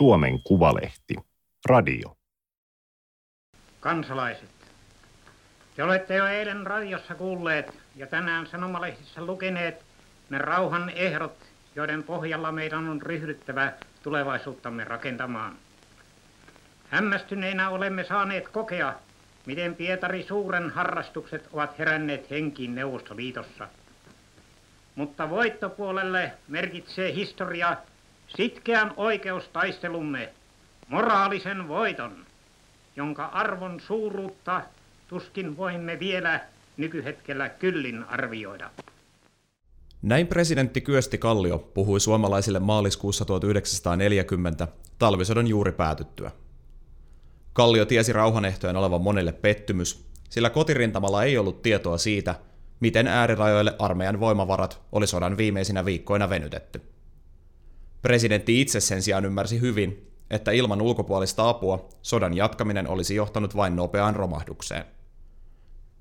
Suomen Kuvalehti, radio. Kansalaiset, te olette jo eilen radiossa kuulleet ja tänään sanomalehdissä lukeneet ne rauhan ehdot, joiden pohjalla meidän on ryhdyttävä tulevaisuuttamme rakentamaan. Hämmästyneinä olemme saaneet kokea, miten Pietari suuren harrastukset ovat heränneet henkiin Neuvostoliitossa. Mutta voittopuolelle merkitsee historia sitkeän oikeustaistelumme, moraalisen voiton, jonka arvon suuruutta tuskin voimme vielä nykyhetkellä kyllin arvioida. Näin presidentti Kyösti Kallio puhui suomalaisille maaliskuussa 1940 talvisodan juuri päätyttyä. Kallio tiesi rauhanehtojen olevan monelle pettymys, sillä kotirintamalla ei ollut tietoa siitä, miten äärirajoille armeijan voimavarat oli sodan viimeisinä viikkoina venytetty. Presidentti itse sen sijaan ymmärsi hyvin, että ilman ulkopuolista apua sodan jatkaminen olisi johtanut vain nopeaan romahdukseen.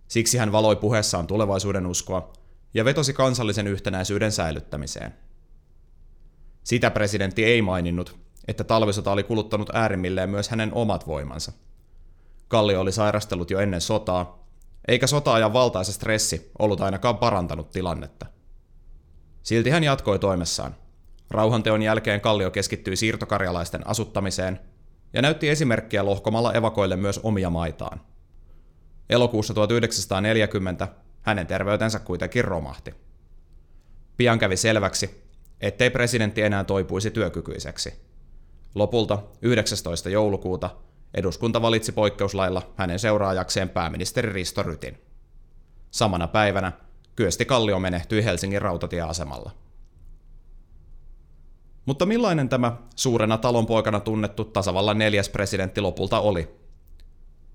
Siksi hän valoi puheessaan tulevaisuuden uskoa ja vetosi kansallisen yhtenäisyyden säilyttämiseen. Sitä presidentti ei maininnut, että talvisota oli kuluttanut äärimmilleen myös hänen omat voimansa. Kallio oli sairastellut jo ennen sotaa, eikä sota-ajan valtaisa stressi ollut ainakaan parantanut tilannetta. Silti hän jatkoi toimessaan. Rauhanteon jälkeen Kallio keskittyi siirtokarjalaisten asuttamiseen ja näytti esimerkkiä lohkomalla evakoille myös omia maitaan. Elokuussa 1940 hänen terveytensä kuitenkin romahti. Pian kävi selväksi, ettei presidentti enää toipuisi työkykyiseksi. Lopulta 19. joulukuuta eduskunta valitsi poikkeuslailla hänen seuraajakseen pääministeri Risto Rytin. Samana päivänä Kyösti Kallio menehtyi Helsingin rautatieasemalla. Mutta millainen tämä suurena talonpoikana tunnettu tasavallan neljäs presidentti lopulta oli?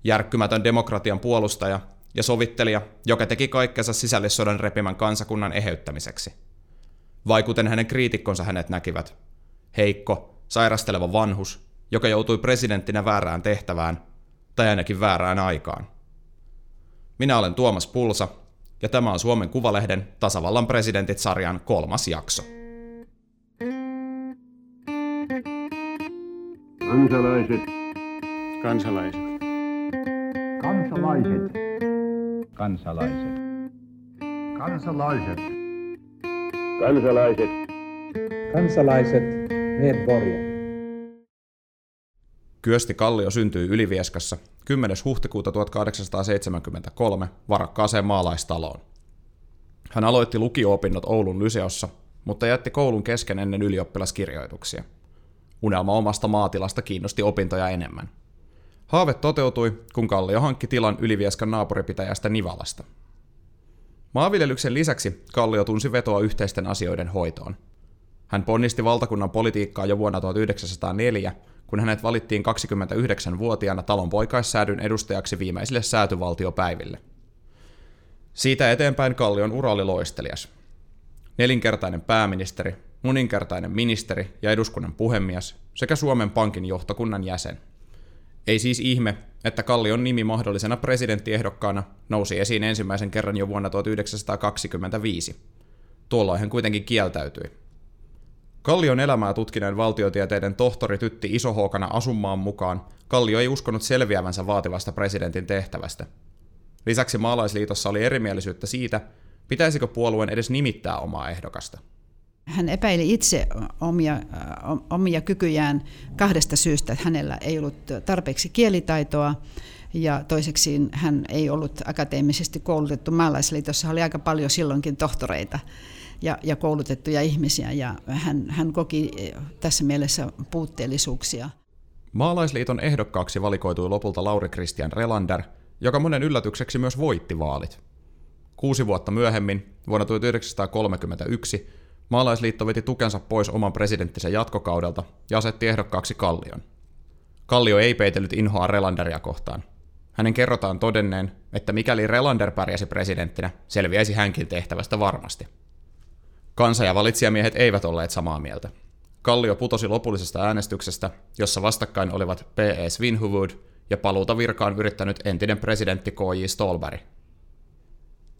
Järkkymätön demokratian puolustaja ja sovittelija, joka teki kaikkensa sisällissodan repimän kansakunnan eheyttämiseksi. Vai kuten hänen kriitikkonsa hänet näkivät, heikko, sairasteleva vanhus, joka joutui presidenttinä väärään tehtävään, tai ainakin väärään aikaan. Minä olen Tuomas Pulsa, ja tämä on Suomen Kuvalehden Tasavallan presidentit-sarjan kolmas jakso. Kansalaiset. Kansalaiset. Kansalaiset. Kansalaiset. Kansalaiset. Kansalaiset. Kansalaiset, medborgare. Kyösti Kallio syntyi Ylivieskassa 10. huhtikuuta 1873 varakkaaseen maalaistaloon. Hän aloitti lukio-opinnot Oulun Lyseossa, mutta jätti koulun kesken ennen ylioppilaskirjoituksia. Unelma omasta maatilasta kiinnosti opintoja enemmän. Haave toteutui, kun Kallio hankki tilan Ylivieskan naapuripitäjästä Nivalasta. Maanviljelyksen lisäksi Kallio tunsi vetoa yhteisten asioiden hoitoon. Hän ponnisti valtakunnan politiikkaa jo vuonna 1904, kun hänet valittiin 29-vuotiaana talon poikaissäädyn edustajaksi viimeisille säätyvaltiopäiville. Siitä eteenpäin Kallion ura oli loistelias. Nelinkertainen pääministeri, moninkertainen ministeri ja eduskunnan puhemies sekä Suomen Pankin johtokunnan jäsen. Ei siis ihme, että Kallion nimi mahdollisena presidenttiehdokkaana nousi esiin ensimmäisen kerran jo vuonna 1925. Tuolloin hän kuitenkin kieltäytyi. Kallion elämää tutkineen valtiotieteiden tohtori Tytti Isohookana asummaan mukaan Kallio ei uskonut selviävänsä vaativasta presidentin tehtävästä. Lisäksi maalaisliitossa oli erimielisyyttä siitä, pitäisikö puolueen edes nimittää omaa ehdokasta. Hän epäili itse omia, omia kykyjään kahdesta syystä, että hänellä ei ollut tarpeeksi kielitaitoa ja toiseksi hän ei ollut akateemisesti koulutettu. Maalaisliitossa oli aika paljon silloinkin tohtoreita ja, ja koulutettuja ihmisiä ja hän, hän koki tässä mielessä puutteellisuuksia. Maalaisliiton ehdokkaaksi valikoitui lopulta Lauri Christian Relander, joka monen yllätykseksi myös voitti vaalit. Kuusi vuotta myöhemmin, vuonna 1931, Maalaisliitto veti tukensa pois oman presidenttinsä jatkokaudelta ja asetti ehdokkaaksi Kallion. Kallio ei peitellyt inhoa Relanderia kohtaan. Hänen kerrotaan todenneen, että mikäli Relander pärjäsi presidenttinä, selviäisi hänkin tehtävästä varmasti. Kansa- ja valitsijamiehet eivät olleet samaa mieltä. Kallio putosi lopullisesta äänestyksestä, jossa vastakkain olivat P.E. Svinhuvud ja paluuta virkaan yrittänyt entinen presidentti K.J. Stolberg.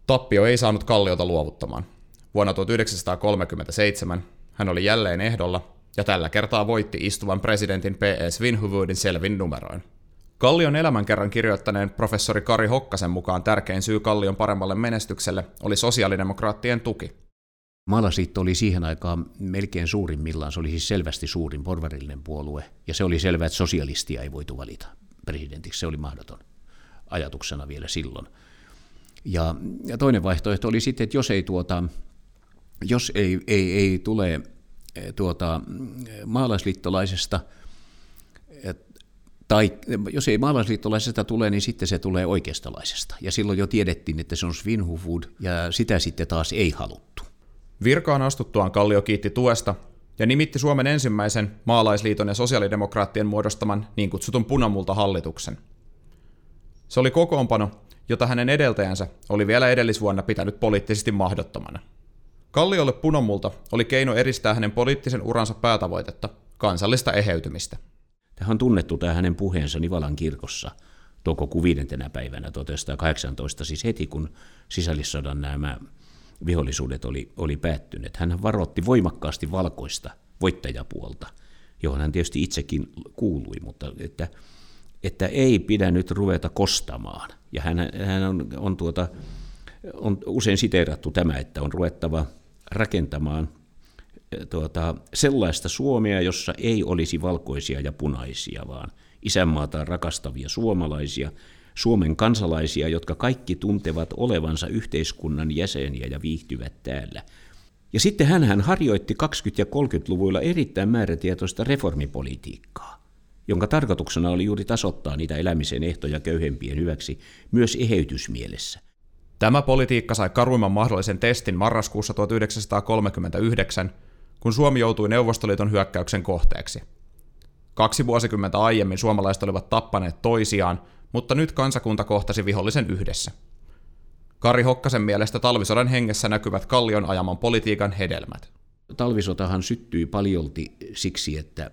Tappio ei saanut Kalliota luovuttamaan. Vuonna 1937 hän oli jälleen ehdolla ja tällä kertaa voitti istuvan presidentin P.S. Vinhuvudin selvin numeroin. Kallion elämän kerran kirjoittaneen professori Kari Hokkasen mukaan tärkein syy Kallion paremmalle menestykselle oli sosiaalidemokraattien tuki. Maalaisliitto oli siihen aikaan melkein suurimmillaan, se oli siis selvästi suurin porvarillinen puolue, ja se oli selvää, että sosialistia ei voitu valita presidentiksi, se oli mahdoton ajatuksena vielä silloin. Ja, ja toinen vaihtoehto oli sitten, että jos ei, tuota, jos ei, ei, ei tule eh, tuota, maalaisliittolaisesta, tai jos ei maalaisliittolaisesta tule, niin sitten se tulee oikeistolaisesta. Ja silloin jo tiedettiin, että se on Svinhufud, ja sitä sitten taas ei haluttu. Virkaan astuttuaan Kallio kiitti tuesta ja nimitti Suomen ensimmäisen maalaisliiton ja sosiaalidemokraattien muodostaman niin kutsutun punamulta-hallituksen. Se oli kokoonpano, jota hänen edeltäjänsä oli vielä edellisvuonna pitänyt poliittisesti mahdottomana. Kalliolle punamulta oli keino edistää hänen poliittisen uransa päätavoitetta, kansallista eheytymistä. Tämä on tunnettu tämä hänen puheensa Nivalan kirkossa toukokuun viidentenä päivänä 1918, siis heti kun sisällissodan nämä vihollisuudet oli, oli päättyneet. Hän varoitti voimakkaasti valkoista voittajapuolta, johon hän tietysti itsekin kuului, mutta että, että ei pidä nyt ruveta kostamaan. Ja hän, hän on, on, tuota, on usein siteerattu tämä, että on ruvettava rakentamaan tuota, sellaista Suomea, jossa ei olisi valkoisia ja punaisia, vaan isänmaata rakastavia suomalaisia, Suomen kansalaisia, jotka kaikki tuntevat olevansa yhteiskunnan jäseniä ja viihtyvät täällä. Ja sitten hän harjoitti 20- ja 30-luvuilla erittäin määrätietoista reformipolitiikkaa, jonka tarkoituksena oli juuri tasoittaa niitä elämisen ehtoja köyhempien hyväksi myös eheytysmielessä. Tämä politiikka sai karuimman mahdollisen testin marraskuussa 1939, kun Suomi joutui Neuvostoliiton hyökkäyksen kohteeksi. Kaksi vuosikymmentä aiemmin suomalaiset olivat tappaneet toisiaan mutta nyt kansakunta kohtasi vihollisen yhdessä. Kari Hokkasen mielestä talvisodan hengessä näkyvät Kallion ajaman politiikan hedelmät. Talvisotahan syttyi paljolti siksi, että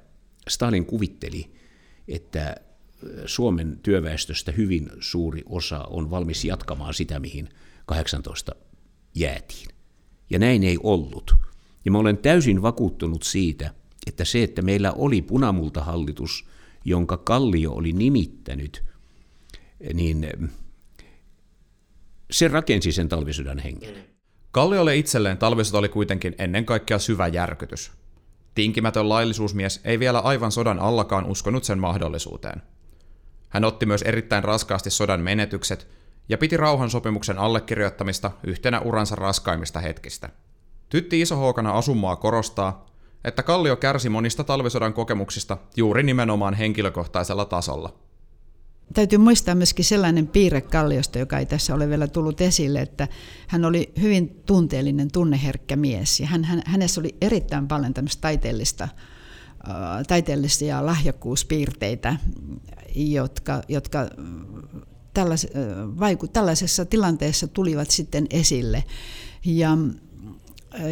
Stalin kuvitteli, että Suomen työväestöstä hyvin suuri osa on valmis jatkamaan sitä, mihin 18 jäätiin. Ja näin ei ollut. Ja mä olen täysin vakuuttunut siitä, että se, että meillä oli punamultahallitus, jonka Kallio oli nimittänyt – niin se rakensi sen talvisodan hengen. Kalliolle itselleen talvisota oli kuitenkin ennen kaikkea syvä järkytys. Tinkimätön laillisuusmies ei vielä aivan sodan allakaan uskonut sen mahdollisuuteen. Hän otti myös erittäin raskaasti sodan menetykset ja piti rauhansopimuksen allekirjoittamista yhtenä uransa raskaimmista hetkistä. Tytti Iso-Hookana Asummaa korostaa, että Kallio kärsi monista talvisodan kokemuksista juuri nimenomaan henkilökohtaisella tasolla – Täytyy muistaa myöskin sellainen piirre Kalliosta, joka ei tässä ole vielä tullut esille, että hän oli hyvin tunteellinen, tunneherkkä mies. Ja hän, hän, hänessä oli erittäin paljon tämmöistä taiteellista, taiteellisia lahjakkuuspiirteitä, jotka, jotka äh, vaiku, tällaisessa tilanteessa tulivat sitten esille. Ja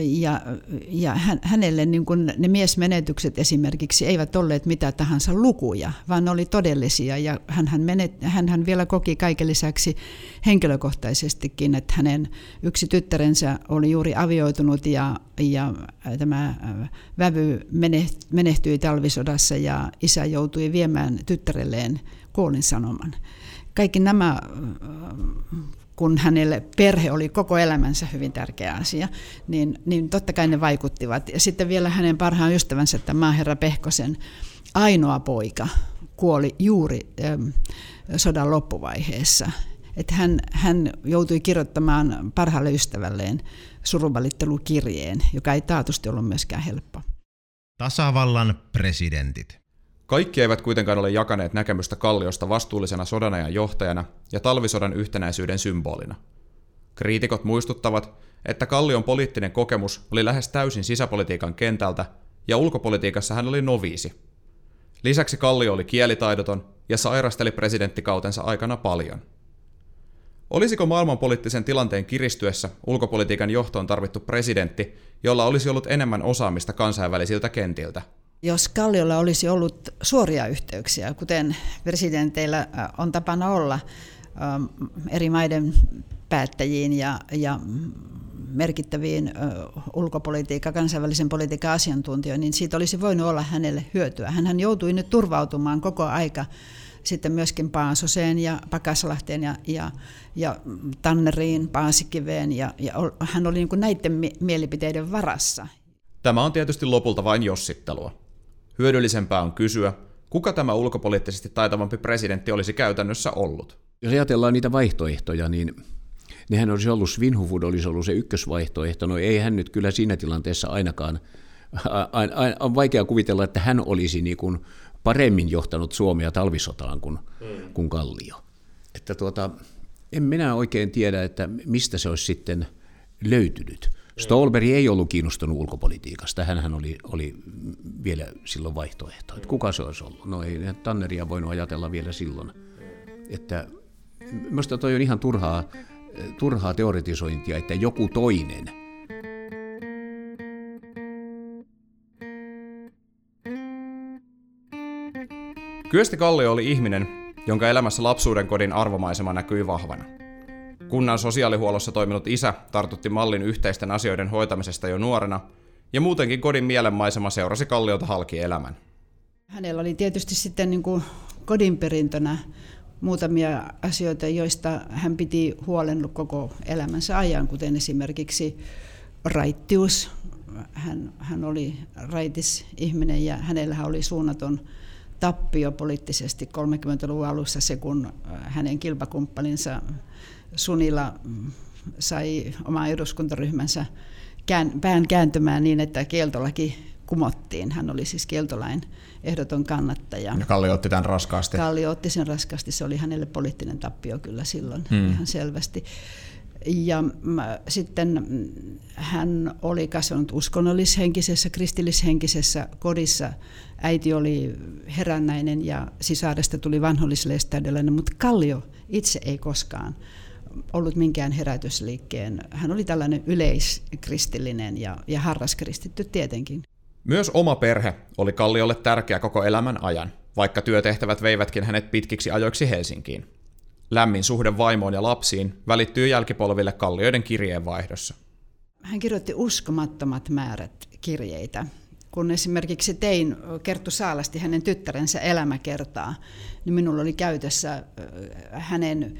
ja, ja hän, hänelle niin kuin ne miesmenetykset esimerkiksi eivät olleet mitä tahansa lukuja, vaan ne oli todellisia. Ja hän, hän, menet, hän, hän vielä koki kaiken lisäksi henkilökohtaisestikin, että hänen yksi tyttärensä oli juuri avioitunut ja, ja tämä vävy menehtyi talvisodassa ja isä joutui viemään tyttärelleen kuolin sanoman. Kaikki nämä kun hänelle perhe oli koko elämänsä hyvin tärkeä asia, niin, niin totta kai ne vaikuttivat. Ja sitten vielä hänen parhaan ystävänsä, tämä maaherra Pehkosen ainoa poika, kuoli juuri ähm, sodan loppuvaiheessa. Että hän, hän joutui kirjoittamaan parhaalle ystävälleen surunvalittelukirjeen, joka ei taatusti ollut myöskään helppo. Tasavallan presidentit. Kaikki eivät kuitenkaan ole jakaneet näkemystä Kalliosta vastuullisena sodanajan johtajana ja talvisodan yhtenäisyyden symbolina. Kriitikot muistuttavat, että Kallion poliittinen kokemus oli lähes täysin sisäpolitiikan kentältä ja ulkopolitiikassa hän oli noviisi. Lisäksi Kallio oli kielitaidoton ja sairasteli presidenttikautensa aikana paljon. Olisiko maailmanpoliittisen tilanteen kiristyessä ulkopolitiikan johtoon tarvittu presidentti, jolla olisi ollut enemmän osaamista kansainvälisiltä kentiltä – jos Kalliolla olisi ollut suoria yhteyksiä, kuten presidenteillä on tapana olla eri maiden päättäjiin ja, ja merkittäviin ulkopolitiikka, kansainvälisen politiikan asiantuntijoihin, niin siitä olisi voinut olla hänelle hyötyä. Hän joutui nyt turvautumaan koko aika sitten myöskin Paasoseen ja Pakaslahteen ja, ja, ja Tanneriin, Paasikiveen, ja, ja hän oli niin kuin näiden mielipiteiden varassa. Tämä on tietysti lopulta vain jossittelua. Hyödyllisempää on kysyä, kuka tämä ulkopoliittisesti taitavampi presidentti olisi käytännössä ollut. Jos ajatellaan niitä vaihtoehtoja, niin nehän olisi ollut, Svinhuvud olisi ollut se ykkösvaihtoehto. No ei hän nyt kyllä siinä tilanteessa ainakaan, on vaikea kuvitella, että hän olisi niin kuin paremmin johtanut Suomea talvisotaan kuin, mm. kuin Kallio. Että tuota, en minä oikein tiedä, että mistä se olisi sitten löytynyt. Stolberg ei ollut kiinnostunut ulkopolitiikasta, hän oli, oli vielä silloin vaihtoehto. Että kuka se olisi ollut? No ei Tanneria voinut ajatella vielä silloin. Että minusta toi on ihan turhaa, turhaa teoretisointia, että joku toinen – Kyösti Kallio oli ihminen, jonka elämässä lapsuuden kodin arvomaisema näkyi vahvana. Kunnan sosiaalihuollossa toiminut isä tartutti mallin yhteisten asioiden hoitamisesta jo nuorena, ja muutenkin kodin mielenmaisema seurasi Kalliota halki elämän. Hänellä oli tietysti sitten niin kuin kodinperintönä muutamia asioita, joista hän piti huolen koko elämänsä ajan, kuten esimerkiksi raittius. Hän, hän oli raitis ihminen ja hänellä oli suunnaton tappio poliittisesti 30-luvun alussa se, kun äh, hänen kilpakumppaninsa Sunila mm, sai oma eduskuntaryhmänsä pään kääntymään niin, että kieltolaki kumottiin. Hän oli siis kieltolain ehdoton kannattaja. Ja Kallio otti tämän raskaasti. Kallio otti sen raskaasti. Se oli hänelle poliittinen tappio kyllä silloin hmm. ihan selvästi. Ja sitten hän oli kasvanut uskonnollishenkisessä, kristillishenkisessä kodissa. Äiti oli herännäinen ja sisaresta tuli vanhollislestadiolainen, mutta Kallio itse ei koskaan ollut minkään herätysliikkeen. Hän oli tällainen yleiskristillinen ja, ja harraskristitty tietenkin. Myös oma perhe oli Kalliolle tärkeä koko elämän ajan, vaikka työtehtävät veivätkin hänet pitkiksi ajoiksi Helsinkiin. Lämmin suhde vaimoon ja lapsiin välittyy jälkipolville kallioiden kirjeenvaihdossa. Hän kirjoitti uskomattomat määrät kirjeitä. Kun esimerkiksi tein Kerttu Saalasti hänen tyttärensä elämäkertaa, niin minulla oli käytössä hänen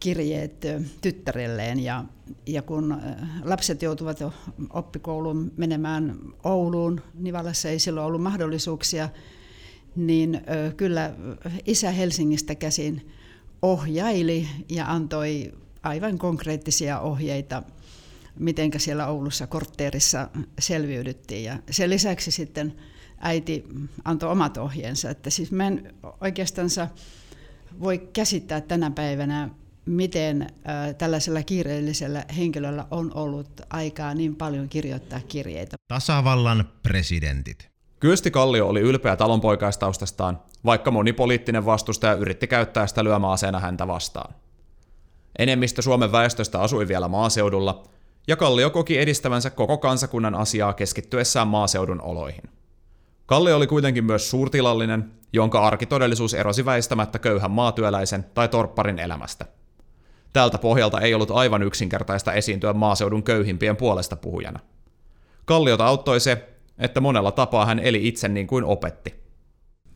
kirjeet tyttärelleen. Ja, ja kun lapset joutuvat jo oppikouluun menemään Ouluun, Nivalassa ei silloin ollut mahdollisuuksia, niin kyllä isä Helsingistä käsin ohjaili ja antoi aivan konkreettisia ohjeita, miten siellä Oulussa kortteerissa selviydyttiin. Ja sen lisäksi sitten äiti antoi omat ohjeensa. Että siis mä en oikeastaan voi käsittää tänä päivänä, miten tällaisella kiireellisellä henkilöllä on ollut aikaa niin paljon kirjoittaa kirjeitä. Tasavallan presidentit. Kyösti Kallio oli ylpeä talonpoikaistaustastaan, vaikka moni poliittinen vastustaja yritti käyttää sitä lyömäaseena häntä vastaan. Enemmistö Suomen väestöstä asui vielä maaseudulla, ja Kallio koki edistävänsä koko kansakunnan asiaa keskittyessään maaseudun oloihin. Kallio oli kuitenkin myös suurtilallinen, jonka arkitodellisuus erosi väistämättä köyhän maatyöläisen tai torpparin elämästä. Tältä pohjalta ei ollut aivan yksinkertaista esiintyä maaseudun köyhimpien puolesta puhujana. Kalliota auttoi se, että monella tapaa hän eli itse niin kuin opetti.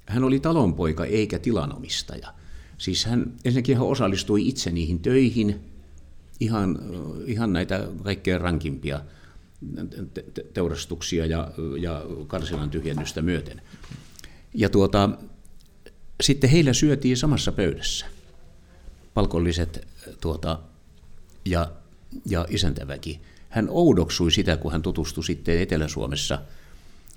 Hän oli talonpoika eikä tilanomistaja. Siis hän ensinnäkin hän osallistui itse niihin töihin, ihan, ihan näitä kaikkein rankimpia teurastuksia ja, ja karsinan tyhjennystä myöten. Ja tuota, sitten heillä syötiin samassa pöydässä palkolliset tuota, ja, ja isäntäväki. Hän oudoksui sitä, kun hän tutustui sitten Etelä-Suomessa –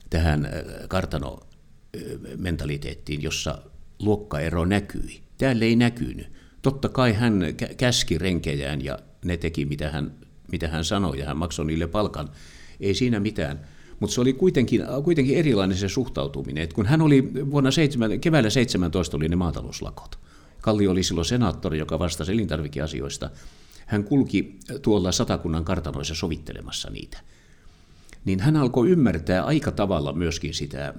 tähän äh, kartanomentaliteettiin, jossa luokkaero näkyi. Täällä ei näkynyt. Totta kai hän käski renkejään ja ne teki, mitä hän, mitä hän sanoi, ja hän maksoi niille palkan. Ei siinä mitään. Mutta se oli kuitenkin, kuitenkin erilainen se suhtautuminen. Et kun hän oli vuonna 7, keväällä 17 oli ne maatalouslakot. Kalli oli silloin senaattori, joka vastasi elintarvikeasioista. Hän kulki tuolla satakunnan kartanoissa sovittelemassa niitä niin hän alkoi ymmärtää aika tavalla myöskin sitä,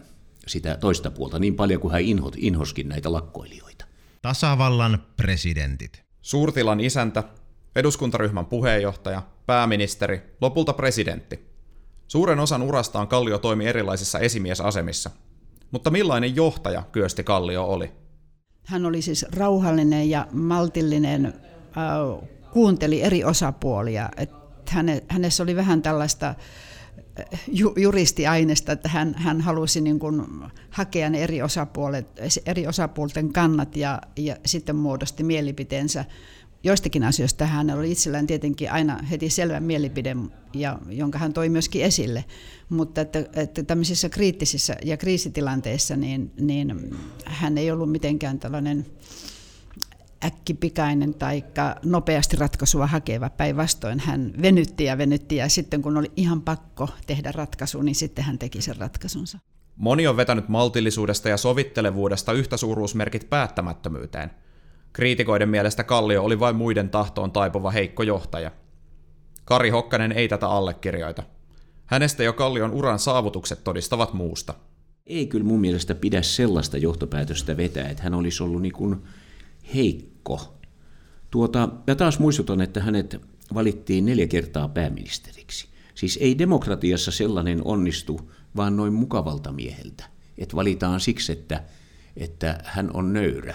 sitä toista puolta niin paljon kuin hän inhot, inhoskin näitä lakkoilijoita. Tasavallan presidentit. Suurtilan isäntä, eduskuntaryhmän puheenjohtaja, pääministeri, lopulta presidentti. Suuren osan urastaan Kallio toimi erilaisissa esimiesasemissa. Mutta millainen johtaja Kyösti Kallio oli? Hän oli siis rauhallinen ja maltillinen, äh, kuunteli eri osapuolia. Et häne, hänessä oli vähän tällaista äh, ju, juristiaineesta, että hän, hän halusi niin kuin hakea ne eri, osapuolet, eri osapuolten kannat ja, ja sitten muodosti mielipiteensä joistakin asioista hänellä oli itsellään tietenkin aina heti selvä mielipide, ja, jonka hän toi myöskin esille. Mutta että, että tämmöisissä kriittisissä ja kriisitilanteissa niin, niin hän ei ollut mitenkään tällainen äkkipikainen tai nopeasti ratkaisua hakeva. Päinvastoin hän venytti ja venytti ja sitten kun oli ihan pakko tehdä ratkaisu, niin sitten hän teki sen ratkaisunsa. Moni on vetänyt maltillisuudesta ja sovittelevuudesta yhtä suuruusmerkit päättämättömyyteen – Kriitikoiden mielestä Kallio oli vain muiden tahtoon taipuva heikko johtaja. Kari Hokkanen ei tätä allekirjoita. Hänestä jo Kallion uran saavutukset todistavat muusta. Ei kyllä mun mielestä pidä sellaista johtopäätöstä vetää, että hän olisi ollut niin kuin heikko. Tuota, ja taas muistutan, että hänet valittiin neljä kertaa pääministeriksi. Siis ei demokratiassa sellainen onnistu, vaan noin mukavalta mieheltä. Että valitaan siksi, että, että hän on nöyrä.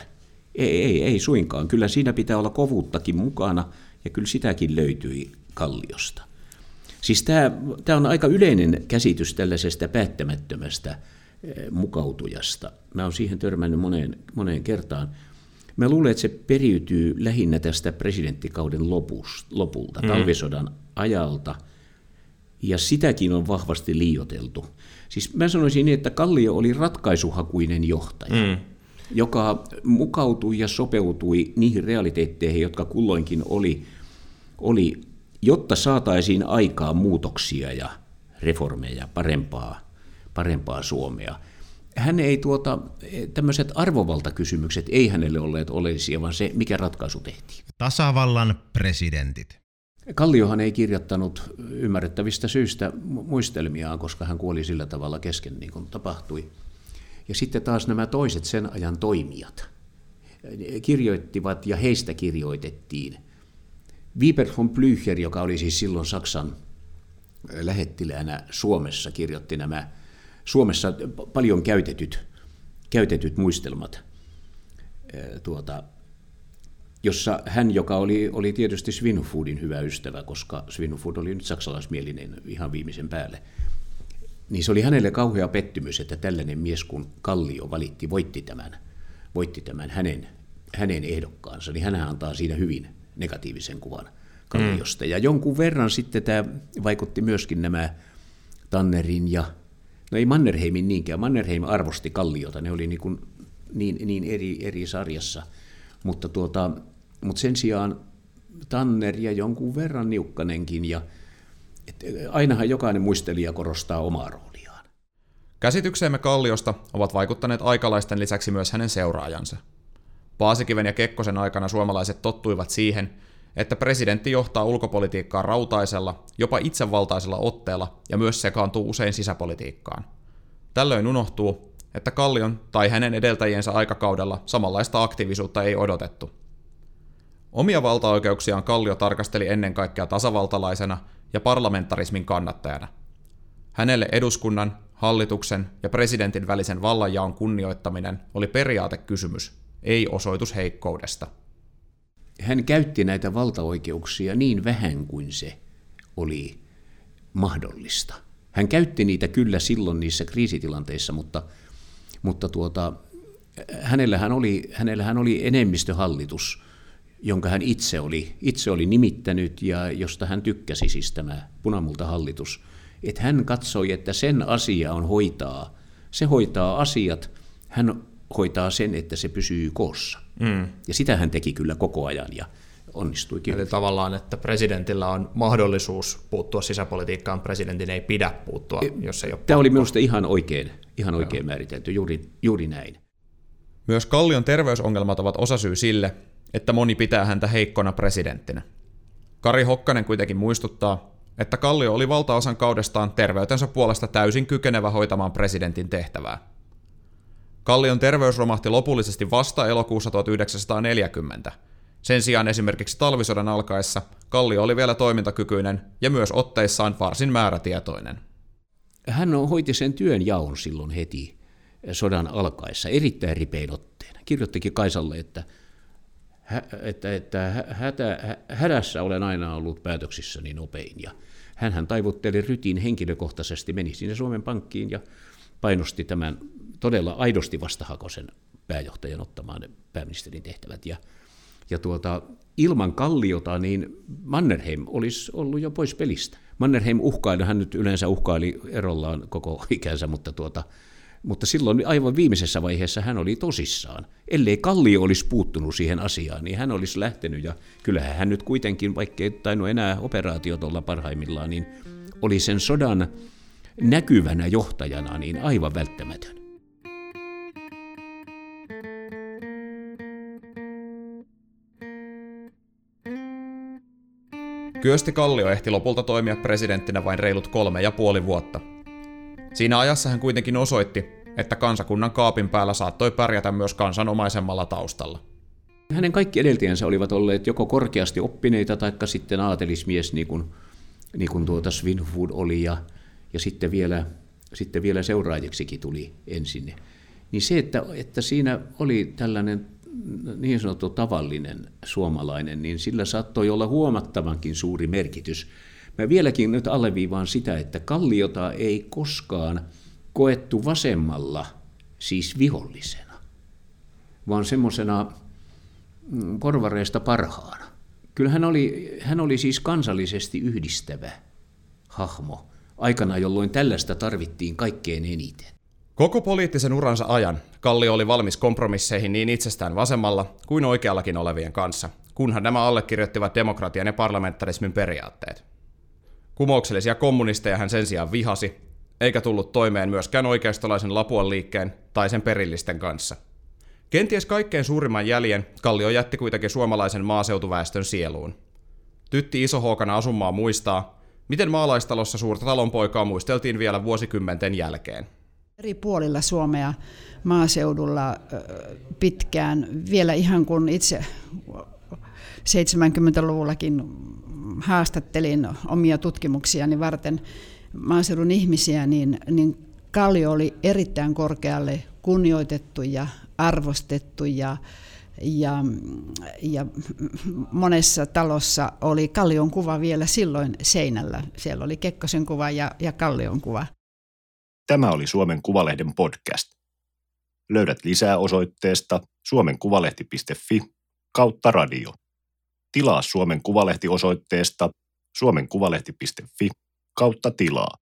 Ei, ei, ei suinkaan. Kyllä siinä pitää olla kovuuttakin mukana, ja kyllä sitäkin löytyi Kalliosta. Siis tämä, tämä on aika yleinen käsitys tällaisesta päättämättömästä eh, mukautujasta. Mä oon siihen törmännyt moneen, moneen kertaan. Mä luulen, että se periytyy lähinnä tästä presidenttikauden lopusta, lopulta, mm. talvisodan ajalta, ja sitäkin on vahvasti liioteltu. Siis mä sanoisin niin, että Kallio oli ratkaisuhakuinen johtaja. Mm joka mukautui ja sopeutui niihin realiteetteihin, jotka kulloinkin oli, oli jotta saataisiin aikaa muutoksia ja reformeja, parempaa, parempaa Suomea. Hän ei tuota, tämmöiset arvovaltakysymykset ei hänelle olleet oleellisia, vaan se, mikä ratkaisu tehtiin. Tasavallan presidentit. Kalliohan ei kirjoittanut ymmärrettävistä syistä muistelmiaan, koska hän kuoli sillä tavalla kesken, niin kuin tapahtui. Ja sitten taas nämä toiset sen ajan toimijat kirjoittivat ja heistä kirjoitettiin. Wieber von Blücher, joka oli siis silloin Saksan lähettiläänä Suomessa, kirjoitti nämä Suomessa paljon käytetyt, käytetyt muistelmat, tuota, jossa hän, joka oli, oli tietysti Svinhufvudin hyvä ystävä, koska Svinhufvud oli nyt saksalaismielinen ihan viimeisen päälle, niin se oli hänelle kauhea pettymys, että tällainen mies kuin Kallio valitti, voitti tämän, voitti tämän hänen, hänen ehdokkaansa, niin hän antaa siinä hyvin negatiivisen kuvan Kalliosta. Mm. Ja jonkun verran sitten tämä vaikutti myöskin nämä Tannerin ja, no ei Mannerheimin niinkään, Mannerheim arvosti Kalliota, ne oli niin, kuin niin, niin eri, eri sarjassa, mutta, tuota, mutta sen sijaan Tanner ja jonkun verran Niukkanenkin ja että ainahan jokainen muistelija korostaa omaa rooliaan. Käsitykseemme Kalliosta ovat vaikuttaneet aikalaisten lisäksi myös hänen seuraajansa. Paasikiven ja Kekkosen aikana suomalaiset tottuivat siihen, että presidentti johtaa ulkopolitiikkaa rautaisella, jopa itsevaltaisella otteella ja myös sekaantuu usein sisäpolitiikkaan. Tällöin unohtuu, että Kallion tai hänen edeltäjiensä aikakaudella samanlaista aktiivisuutta ei odotettu. Omia valtaoikeuksiaan Kallio tarkasteli ennen kaikkea tasavaltalaisena ja parlamentarismin kannattajana. Hänelle eduskunnan, hallituksen ja presidentin välisen vallanjaon kunnioittaminen oli periaatekysymys, ei osoitus heikkoudesta. Hän käytti näitä valtaoikeuksia niin vähän kuin se oli mahdollista. Hän käytti niitä kyllä silloin niissä kriisitilanteissa, mutta, mutta tuota, hänellähän, oli, hänellähän oli enemmistöhallitus – jonka hän itse oli, itse oli nimittänyt ja josta hän tykkäsi, siis tämä punamultahallitus, että hän katsoi, että sen asia on hoitaa. Se hoitaa asiat, hän hoitaa sen, että se pysyy koossa. Mm. Ja sitä hän teki kyllä koko ajan ja onnistuikin. Eli tavallaan, että presidentillä on mahdollisuus puuttua sisäpolitiikkaan, presidentin ei pidä puuttua, e, jos ei ole Tämä pakko. oli minusta ihan oikein, ihan oikein määritelty, juuri, juuri näin. Myös Kallion terveysongelmat ovat osasyy sille, että moni pitää häntä heikkona presidenttinä. Kari Hokkanen kuitenkin muistuttaa, että Kallio oli valtaosan kaudestaan terveytensä puolesta täysin kykenevä hoitamaan presidentin tehtävää. Kallion terveys romahti lopullisesti vasta elokuussa 1940. Sen sijaan esimerkiksi talvisodan alkaessa Kallio oli vielä toimintakykyinen ja myös otteissaan varsin määrätietoinen. Hän hoiti sen työn jaon silloin heti sodan alkaessa erittäin ripein otteen. Kirjoittikin Kaisalle, että, että, että hätä, hädässä olen aina ollut päätöksissäni nopein. Ja hän taivutteli rytin henkilökohtaisesti, meni sinne Suomen pankkiin ja painosti tämän todella aidosti vastahakoisen pääjohtajan ottamaan pääministerin tehtävät. Ja, ja tuota, ilman Kalliota niin Mannerheim olisi ollut jo pois pelistä. Mannerheim uhkaili, hän nyt yleensä uhkaili erollaan koko ikänsä, mutta, tuota, mutta silloin aivan viimeisessä vaiheessa hän oli tosissaan. Ellei Kallio olisi puuttunut siihen asiaan, niin hän olisi lähtenyt ja kyllähän hän nyt kuitenkin, vaikkei tainnut enää operaatiot olla parhaimmillaan, niin oli sen sodan näkyvänä johtajana niin aivan välttämätön. Kyösti Kallio ehti lopulta toimia presidenttinä vain reilut kolme ja puoli vuotta. Siinä ajassa hän kuitenkin osoitti, että kansakunnan kaapin päällä saattoi pärjätä myös kansanomaisemmalla taustalla. Hänen kaikki edeltäjänsä olivat olleet joko korkeasti oppineita tai sitten aatelismies, niin kuin, niin kuin tuota Svinford oli, ja, ja sitten, vielä, sitten vielä seuraajaksikin tuli ensin. Niin se, että, että siinä oli tällainen niin sanottu tavallinen suomalainen, niin sillä saattoi olla huomattavankin suuri merkitys. Mä vieläkin nyt alleviivaan sitä, että kalliota ei koskaan koettu vasemmalla siis vihollisena, vaan semmoisena mm, porvareista parhaana. Kyllä hän oli, hän oli siis kansallisesti yhdistävä hahmo aikana, jolloin tällaista tarvittiin kaikkein eniten. Koko poliittisen uransa ajan Kallio oli valmis kompromisseihin niin itsestään vasemmalla kuin oikeallakin olevien kanssa, kunhan nämä allekirjoittivat demokratian ja parlamentarismin periaatteet. Kumouksellisia kommunisteja hän sen sijaan vihasi, eikä tullut toimeen myöskään oikeistolaisen Lapuan liikkeen tai sen perillisten kanssa. Kenties kaikkein suurimman jäljen Kallio jätti kuitenkin suomalaisen maaseutuväestön sieluun. Tytti Isohookana asumaa muistaa, miten maalaistalossa suurta talonpoikaa muisteltiin vielä vuosikymmenten jälkeen. Eri puolilla Suomea maaseudulla pitkään, vielä ihan kun itse 70-luvullakin haastattelin omia tutkimuksiani varten maaseudun ihmisiä, niin, niin Kallio oli erittäin korkealle kunnioitettu ja arvostettu ja, ja, ja monessa talossa oli Kallion kuva vielä silloin seinällä. Siellä oli Kekkosen kuva ja, ja Kallion kuva. Tämä oli Suomen Kuvalehden podcast. Löydät lisää osoitteesta suomenkuvalehti.fi kautta radio. Tilaa Suomen Kuvalehti osoitteesta suomenkuvalehti.fi kautta tilaa.